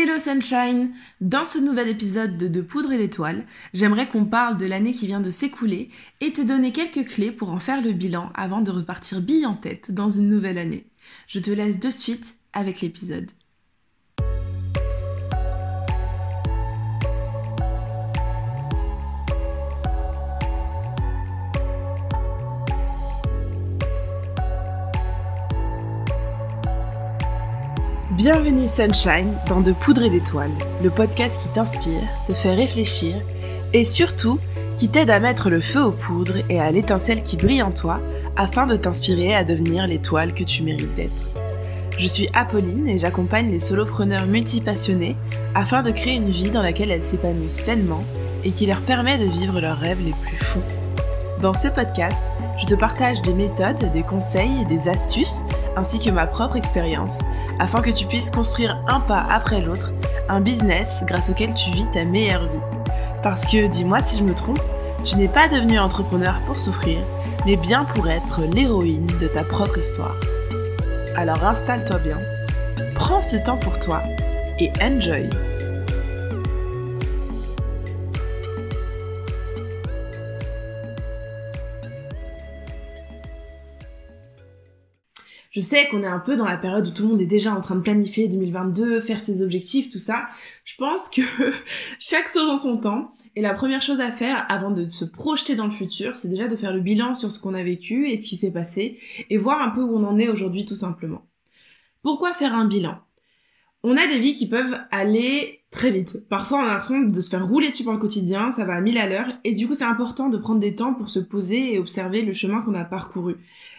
Hello Sunshine Dans ce nouvel épisode de De Poudre et d'Étoiles, j'aimerais qu'on parle de l'année qui vient de s'écouler et te donner quelques clés pour en faire le bilan avant de repartir bille en tête dans une nouvelle année. Je te laisse de suite avec l'épisode. Bienvenue Sunshine dans De Poudre et d'Étoiles, le podcast qui t'inspire, te fait réfléchir et surtout qui t'aide à mettre le feu aux poudres et à l'étincelle qui brille en toi afin de t'inspirer à devenir l'étoile que tu mérites d'être. Je suis Apolline et j'accompagne les solopreneurs multipassionnés afin de créer une vie dans laquelle elles s'épanouissent pleinement et qui leur permet de vivre leurs rêves les plus fous. Dans ce podcast, je te partage des méthodes, des conseils des astuces ainsi que ma propre expérience afin que tu puisses construire un pas après l'autre un business grâce auquel tu vis ta meilleure vie. Parce que, dis-moi si je me trompe, tu n'es pas devenu entrepreneur pour souffrir, mais bien pour être l'héroïne de ta propre histoire. Alors installe-toi bien, prends ce temps pour toi et enjoy! Je sais qu'on est un peu dans la période où tout le monde est déjà en train de planifier 2022, faire ses objectifs, tout ça. Je pense que chaque chose en son temps. Et la première chose à faire avant de se projeter dans le futur, c'est déjà de faire le bilan sur ce qu'on a vécu et ce qui s'est passé et voir un peu où on en est aujourd'hui tout simplement. Pourquoi faire un bilan? On a des vies qui peuvent aller très vite. Parfois on a l'impression de se faire rouler dessus par le quotidien, ça va à mille à l'heure et du coup c'est important de prendre des temps pour se poser et observer le chemin qu'on a parcouru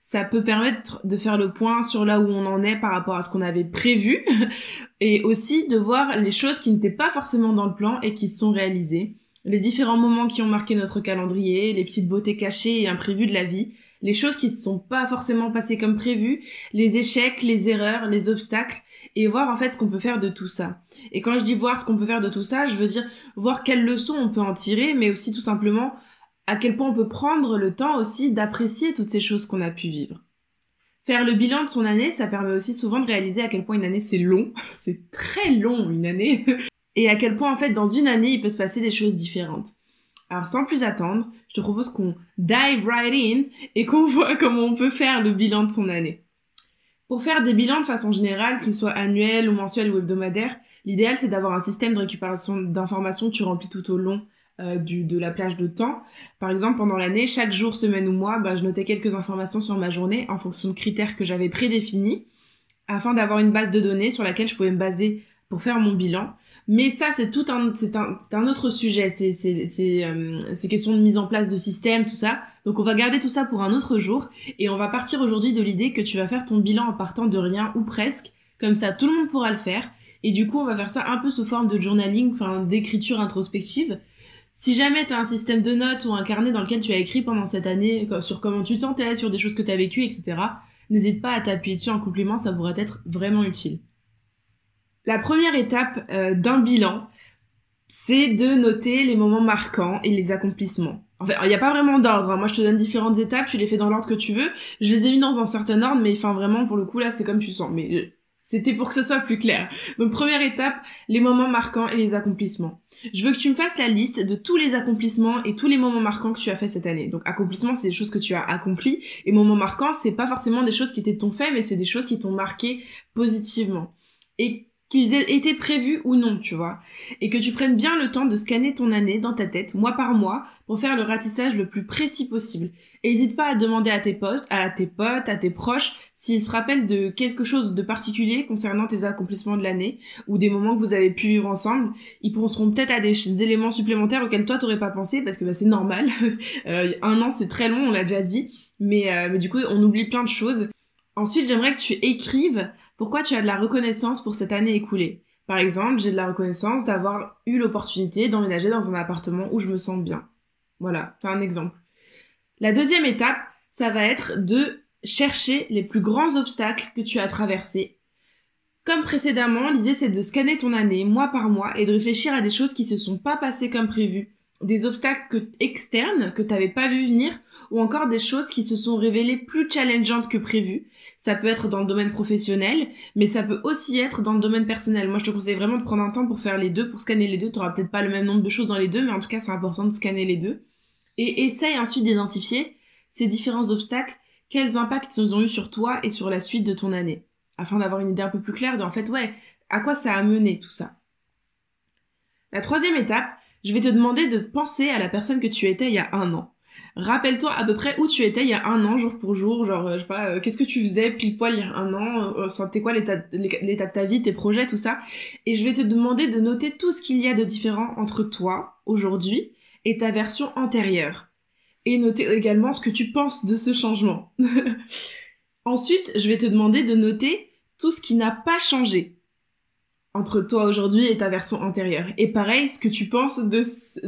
ça peut permettre de faire le point sur là où on en est par rapport à ce qu'on avait prévu et aussi de voir les choses qui n'étaient pas forcément dans le plan et qui se sont réalisées, les différents moments qui ont marqué notre calendrier, les petites beautés cachées et imprévues de la vie, les choses qui se sont pas forcément passées comme prévu, les échecs, les erreurs, les obstacles, et voir en fait ce qu'on peut faire de tout ça. Et quand je dis voir ce qu'on peut faire de tout ça, je veux dire voir quelles leçons on peut en tirer, mais aussi tout simplement à quel point on peut prendre le temps aussi d'apprécier toutes ces choses qu'on a pu vivre. Faire le bilan de son année, ça permet aussi souvent de réaliser à quel point une année c'est long, c'est très long une année, et à quel point en fait dans une année il peut se passer des choses différentes. Alors sans plus attendre, je te propose qu'on dive right in et qu'on voit comment on peut faire le bilan de son année. Pour faire des bilans de façon générale, qu'ils soient annuels ou mensuels ou hebdomadaires, l'idéal c'est d'avoir un système de récupération d'informations que tu remplis tout au long euh, de la plage de temps. Par exemple, pendant l'année, chaque jour, semaine ou mois, bah, je notais quelques informations sur ma journée en fonction de critères que j'avais prédéfinis afin d'avoir une base de données sur laquelle je pouvais me baser pour faire mon bilan. Mais ça, c'est tout un, c'est un, c'est un autre sujet. C'est, c'est, c'est, euh, c'est question de mise en place de système, tout ça. Donc, on va garder tout ça pour un autre jour. Et on va partir aujourd'hui de l'idée que tu vas faire ton bilan en partant de rien ou presque. Comme ça, tout le monde pourra le faire. Et du coup, on va faire ça un peu sous forme de journaling, enfin, d'écriture introspective. Si jamais tu as un système de notes ou un carnet dans lequel tu as écrit pendant cette année sur comment tu te sentais, sur des choses que tu as vécues, etc., n'hésite pas à t'appuyer dessus en complément, ça pourrait être vraiment utile. La première étape euh, d'un bilan, c'est de noter les moments marquants et les accomplissements. En fait, il n'y a pas vraiment d'ordre. Hein. Moi, je te donne différentes étapes, tu les fais dans l'ordre que tu veux. Je les ai mis dans un certain ordre, mais enfin vraiment, pour le coup, là, c'est comme tu sens. Mais euh, c'était pour que ce soit plus clair. Donc première étape, les moments marquants et les accomplissements. Je veux que tu me fasses la liste de tous les accomplissements et tous les moments marquants que tu as fait cette année. Donc accomplissements, c'est des choses que tu as accomplies et moments marquants, c'est pas forcément des choses qui étaient ton fait, mais c'est des choses qui t'ont marqué positivement. Qu'ils aient été prévus ou non, tu vois. Et que tu prennes bien le temps de scanner ton année dans ta tête, mois par mois, pour faire le ratissage le plus précis possible. N'hésite pas à demander à tes potes, à tes potes, à tes proches, s'ils se rappellent de quelque chose de particulier concernant tes accomplissements de l'année, ou des moments que vous avez pu vivre ensemble. Ils penseront peut-être à des éléments supplémentaires auxquels toi t'aurais pas pensé, parce que bah, c'est normal. Euh, un an c'est très long, on l'a déjà dit. Mais, euh, mais du coup, on oublie plein de choses. Ensuite, j'aimerais que tu écrives pourquoi tu as de la reconnaissance pour cette année écoulée. Par exemple, j'ai de la reconnaissance d'avoir eu l'opportunité d'emménager dans un appartement où je me sens bien. Voilà, c'est un exemple. La deuxième étape, ça va être de chercher les plus grands obstacles que tu as traversés. Comme précédemment, l'idée c'est de scanner ton année mois par mois et de réfléchir à des choses qui se sont pas passées comme prévu des obstacles externes que t'avais pas vu venir ou encore des choses qui se sont révélées plus challengeantes que prévu. Ça peut être dans le domaine professionnel, mais ça peut aussi être dans le domaine personnel. Moi, je te conseille vraiment de prendre un temps pour faire les deux, pour scanner les deux. Tu auras peut-être pas le même nombre de choses dans les deux, mais en tout cas, c'est important de scanner les deux. Et essaye ensuite d'identifier ces différents obstacles, quels impacts ils ont eu sur toi et sur la suite de ton année, afin d'avoir une idée un peu plus claire de, en fait, ouais, à quoi ça a mené tout ça. La troisième étape, je vais te demander de penser à la personne que tu étais il y a un an. Rappelle-toi à peu près où tu étais il y a un an, jour pour jour, genre, euh, je sais pas, euh, qu'est-ce que tu faisais pile poil il y a un an, euh, c'était quoi l'état de ta vie, tes projets, tout ça. Et je vais te demander de noter tout ce qu'il y a de différent entre toi, aujourd'hui, et ta version antérieure. Et noter également ce que tu penses de ce changement. Ensuite, je vais te demander de noter tout ce qui n'a pas changé entre toi aujourd'hui et ta version antérieure. Et pareil, ce que tu penses de,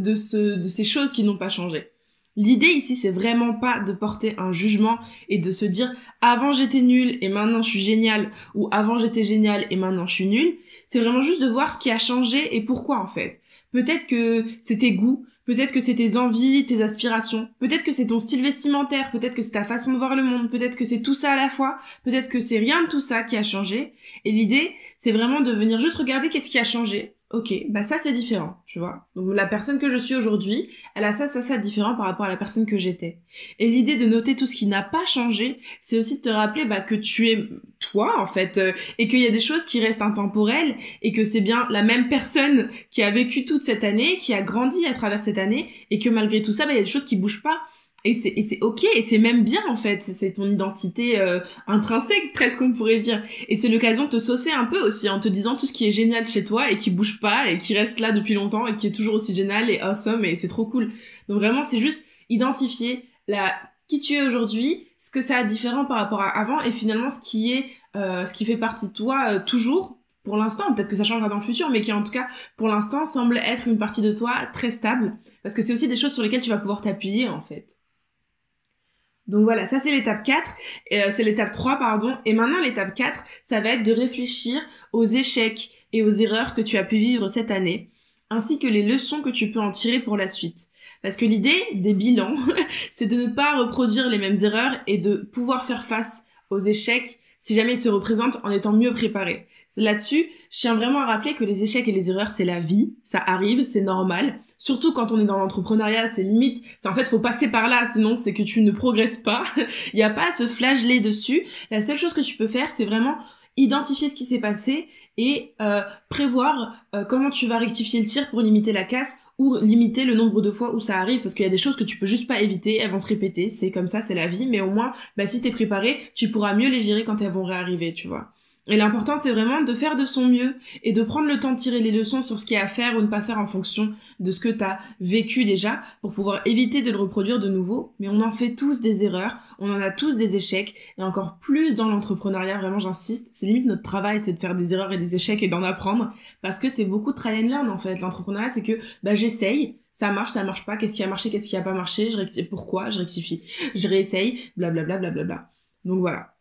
de, ce, de ces choses qui n'ont pas changé. L'idée ici, c'est vraiment pas de porter un jugement et de se dire avant j'étais nul et maintenant je suis génial ou avant j'étais génial et maintenant je suis nul. C'est vraiment juste de voir ce qui a changé et pourquoi en fait. Peut-être que c'est tes goûts, peut-être que c'est tes envies, tes aspirations, peut-être que c'est ton style vestimentaire, peut-être que c'est ta façon de voir le monde, peut-être que c'est tout ça à la fois, peut-être que c'est rien de tout ça qui a changé. Et l'idée, c'est vraiment de venir juste regarder qu'est-ce qui a changé ok, bah ça c'est différent, tu vois. Donc la personne que je suis aujourd'hui, elle a ça, ça, ça différent par rapport à la personne que j'étais. Et l'idée de noter tout ce qui n'a pas changé, c'est aussi de te rappeler bah, que tu es toi en fait, euh, et qu'il y a des choses qui restent intemporelles, et que c'est bien la même personne qui a vécu toute cette année, qui a grandi à travers cette année, et que malgré tout ça, bah, il y a des choses qui bougent pas et c'est et c'est ok et c'est même bien en fait. C'est ton identité euh, intrinsèque presque on pourrait dire. Et c'est l'occasion de te saucer un peu aussi en te disant tout ce qui est génial chez toi et qui bouge pas et qui reste là depuis longtemps et qui est toujours aussi génial et awesome et c'est trop cool. Donc vraiment c'est juste identifier la qui tu es aujourd'hui ce que ça a différent par rapport à avant et finalement ce qui est euh, ce qui fait partie de toi euh, toujours pour l'instant, peut-être que ça changera dans le futur, mais qui en tout cas, pour l'instant, semble être une partie de toi très stable, parce que c'est aussi des choses sur lesquelles tu vas pouvoir t'appuyer, en fait. Donc voilà, ça c'est l'étape 4, euh, c'est l'étape 3 pardon, et maintenant l'étape 4, ça va être de réfléchir aux échecs et aux erreurs que tu as pu vivre cette année, ainsi que les leçons que tu peux en tirer pour la suite. Parce que l'idée des bilans, c'est de ne pas reproduire les mêmes erreurs et de pouvoir faire face aux échecs si jamais ils se représentent en étant mieux préparé. Là-dessus, je tiens vraiment à rappeler que les échecs et les erreurs, c'est la vie, ça arrive, c'est normal. Surtout quand on est dans l'entrepreneuriat, c'est limite, c'est en fait faut passer par là, sinon c'est que tu ne progresses pas. Il n'y a pas à se flageller dessus. La seule chose que tu peux faire, c'est vraiment identifier ce qui s'est passé et euh, prévoir euh, comment tu vas rectifier le tir pour limiter la casse ou limiter le nombre de fois où ça arrive parce qu'il y a des choses que tu peux juste pas éviter, elles vont se répéter, c'est comme ça, c'est la vie, mais au moins, bah, si t'es préparé, tu pourras mieux les gérer quand elles vont réarriver, tu vois. Et l'important, c'est vraiment de faire de son mieux et de prendre le temps de tirer les leçons sur ce qu'il y a à faire ou ne pas faire en fonction de ce que tu as vécu déjà pour pouvoir éviter de le reproduire de nouveau. Mais on en fait tous des erreurs, on en a tous des échecs et encore plus dans l'entrepreneuriat, vraiment j'insiste, c'est limite notre travail, c'est de faire des erreurs et des échecs et d'en apprendre parce que c'est beaucoup de try and learn en fait. L'entrepreneuriat, c'est que bah j'essaye, ça marche, ça marche pas, qu'est-ce qui a marché, qu'est-ce qui a pas marché, je rectifie, pourquoi, je rectifie, je réessaye, blablabla, blablabla. Donc voilà.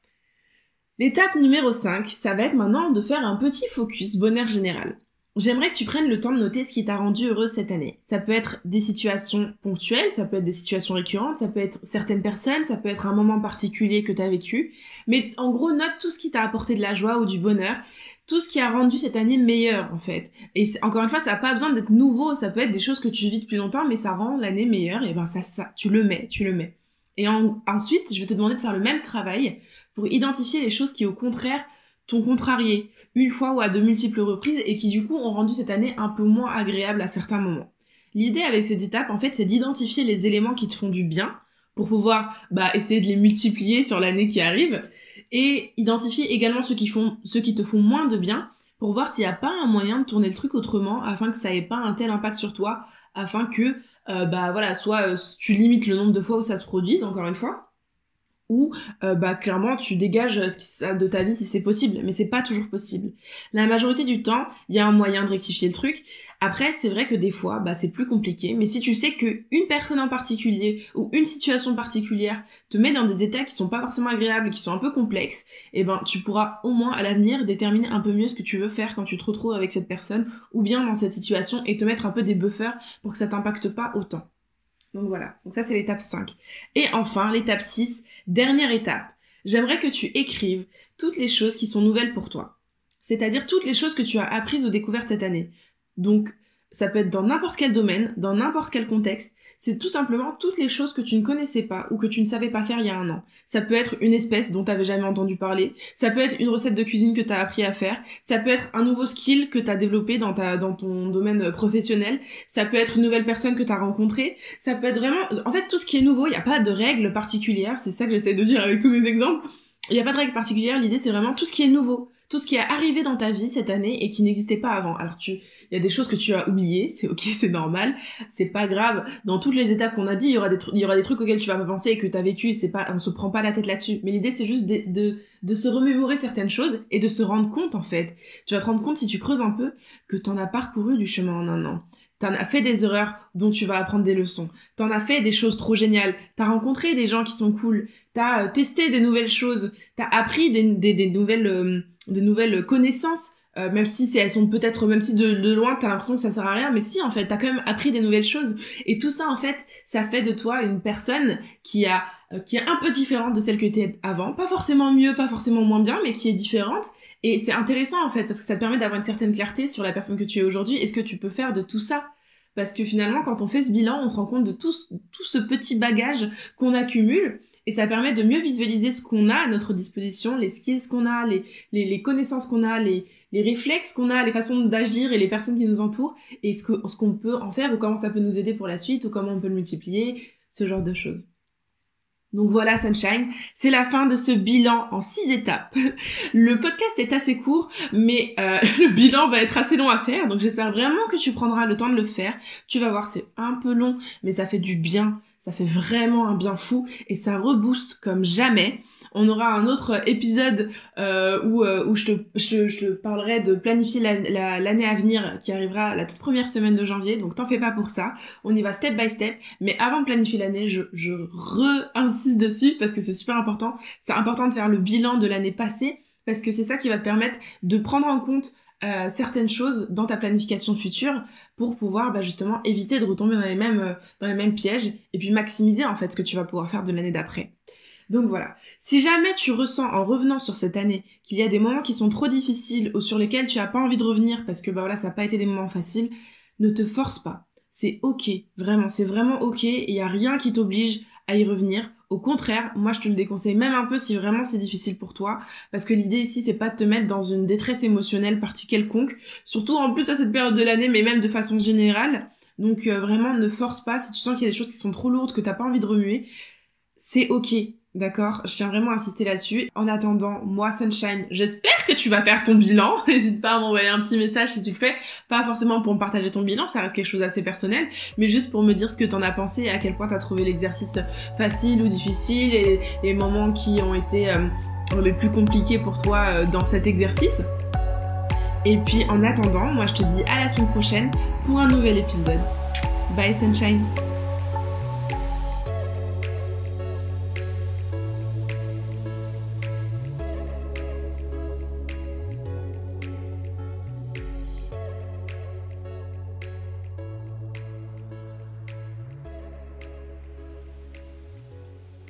L'étape numéro 5, ça va être maintenant de faire un petit focus bonheur général. J'aimerais que tu prennes le temps de noter ce qui t'a rendu heureuse cette année. Ça peut être des situations ponctuelles, ça peut être des situations récurrentes, ça peut être certaines personnes, ça peut être un moment particulier que t'as vécu. Mais en gros, note tout ce qui t'a apporté de la joie ou du bonheur, tout ce qui a rendu cette année meilleure en fait. Et encore une fois, ça n'a pas besoin d'être nouveau, ça peut être des choses que tu vis depuis longtemps, mais ça rend l'année meilleure. Et ben ça, ça, tu le mets, tu le mets. Et ensuite, je vais te demander de faire le même travail pour identifier les choses qui au contraire t'ont contrarié une fois ou à de multiples reprises et qui du coup ont rendu cette année un peu moins agréable à certains moments. L'idée avec cette étape en fait c'est d'identifier les éléments qui te font du bien pour pouvoir bah, essayer de les multiplier sur l'année qui arrive et identifier également ceux qui font ceux qui te font moins de bien pour voir s'il n'y a pas un moyen de tourner le truc autrement afin que ça ait pas un tel impact sur toi afin que euh, bah voilà soit euh, tu limites le nombre de fois où ça se produise encore une fois ou euh, bah clairement tu dégages ce de ta vie si c'est possible, mais c'est pas toujours possible. La majorité du temps, il y a un moyen de rectifier le truc. Après, c'est vrai que des fois, bah c'est plus compliqué, mais si tu sais que une personne en particulier ou une situation particulière te met dans des états qui sont pas forcément agréables, qui sont un peu complexes, eh ben tu pourras au moins à l'avenir déterminer un peu mieux ce que tu veux faire quand tu te retrouves avec cette personne ou bien dans cette situation et te mettre un peu des buffers pour que ça t'impacte pas autant. Donc voilà, donc ça c'est l'étape 5. Et enfin, l'étape 6, dernière étape. J'aimerais que tu écrives toutes les choses qui sont nouvelles pour toi. C'est-à-dire toutes les choses que tu as apprises ou découvertes cette année. Donc ça peut être dans n'importe quel domaine, dans n'importe quel contexte. C'est tout simplement toutes les choses que tu ne connaissais pas ou que tu ne savais pas faire il y a un an. Ça peut être une espèce dont tu n'avais jamais entendu parler. Ça peut être une recette de cuisine que tu as appris à faire. Ça peut être un nouveau skill que tu as développé dans, ta, dans ton domaine professionnel. Ça peut être une nouvelle personne que tu as rencontrée. Ça peut être vraiment... En fait, tout ce qui est nouveau, il n'y a pas de règles particulières. C'est ça que j'essaie de dire avec tous mes exemples. Il n'y a pas de règles particulières. L'idée, c'est vraiment tout ce qui est nouveau tout ce qui est arrivé dans ta vie cette année et qui n'existait pas avant. Alors tu, il y a des choses que tu as oubliées, c'est ok, c'est normal, c'est pas grave. Dans toutes les étapes qu'on a dit, il y aura des trucs, il y aura des trucs auxquels tu vas pas penser et que t'as vécu, c'est pas, on se prend pas la tête là-dessus. Mais l'idée c'est juste de, de, de se remémorer certaines choses et de se rendre compte en fait. Tu vas te rendre compte si tu creuses un peu que t'en as parcouru du chemin en un an. T'en as fait des erreurs dont tu vas apprendre des leçons. T'en as fait des choses trop géniales. T'as rencontré des gens qui sont cool. T'as euh, testé des nouvelles choses. T'as appris des, des, des nouvelles, euh, des nouvelles connaissances. Euh, même si elles sont peut-être, même si de, de loin t'as l'impression que ça sert à rien, mais si en fait t'as quand même appris des nouvelles choses et tout ça en fait ça fait de toi une personne qui a qui est un peu différente de celle que t'es avant, pas forcément mieux, pas forcément moins bien, mais qui est différente et c'est intéressant en fait parce que ça te permet d'avoir une certaine clarté sur la personne que tu es aujourd'hui et ce que tu peux faire de tout ça. Parce que finalement, quand on fait ce bilan, on se rend compte de tout, tout ce petit bagage qu'on accumule et ça permet de mieux visualiser ce qu'on a à notre disposition, les skills qu'on a, les, connaissances qu'on a, les, réflexes qu'on a, les façons d'agir et les personnes qui nous entourent et ce qu'on ce qu'on peut en faire ou comment ça peut nous aider pour la suite ou comment on peut le multiplier, ce genre de choses. Donc voilà Sunshine, c'est la fin de ce bilan en six étapes. Le podcast est assez court, mais euh, le bilan va être assez long à faire, donc j'espère vraiment que tu prendras le temps de le faire. Tu vas voir, c'est un peu long, mais ça fait du bien, ça fait vraiment un bien fou, et ça rebooste comme jamais. On aura un autre épisode euh, où, euh, je, te parlerai de planifier l'année à venir qui arrivera la toute première semaine de janvier. Donc t'en fais pas pour ça. On y va step by step. Mais avant de planifier l'année, je, je re-insiste dessus parce que c'est super important. C'est important de faire le bilan de l'année passée parce que c'est ça qui va te permettre de prendre en compte euh, certaines choses dans ta planification future pour pouvoir bah, justement éviter de retomber dans les mêmes euh, dans les mêmes pièges et puis maximiser en fait ce que tu vas pouvoir faire de l'année d'après. Donc voilà. Si jamais tu ressens en revenant sur cette année qu'il y a des moments qui sont trop difficiles ou sur lesquels tu as pas envie de revenir parce que bah voilà, ça n'a pas été des moments faciles, ne te force pas. C'est ok, vraiment, c'est vraiment ok, il y a rien qui t'oblige à y revenir. Au contraire, moi je te le déconseille même un peu si vraiment c'est difficile pour toi, parce que l'idée ici c'est pas de te mettre dans une détresse émotionnelle partie quelconque, surtout en plus à cette période de l'année, mais même de façon générale. Donc euh, vraiment ne force pas si tu sens qu'il y a des choses qui sont trop lourdes que t'as pas envie de remuer, c'est ok. D'accord, je tiens vraiment à insister là-dessus. En attendant, moi Sunshine, j'espère que tu vas faire ton bilan. N'hésite pas à m'envoyer un petit message si tu le fais. Pas forcément pour me partager ton bilan, ça reste quelque chose d'assez personnel, mais juste pour me dire ce que t'en as pensé et à quel point t'as trouvé l'exercice facile ou difficile et les moments qui ont été euh, les plus compliqués pour toi euh, dans cet exercice. Et puis en attendant, moi je te dis à la semaine prochaine pour un nouvel épisode. Bye Sunshine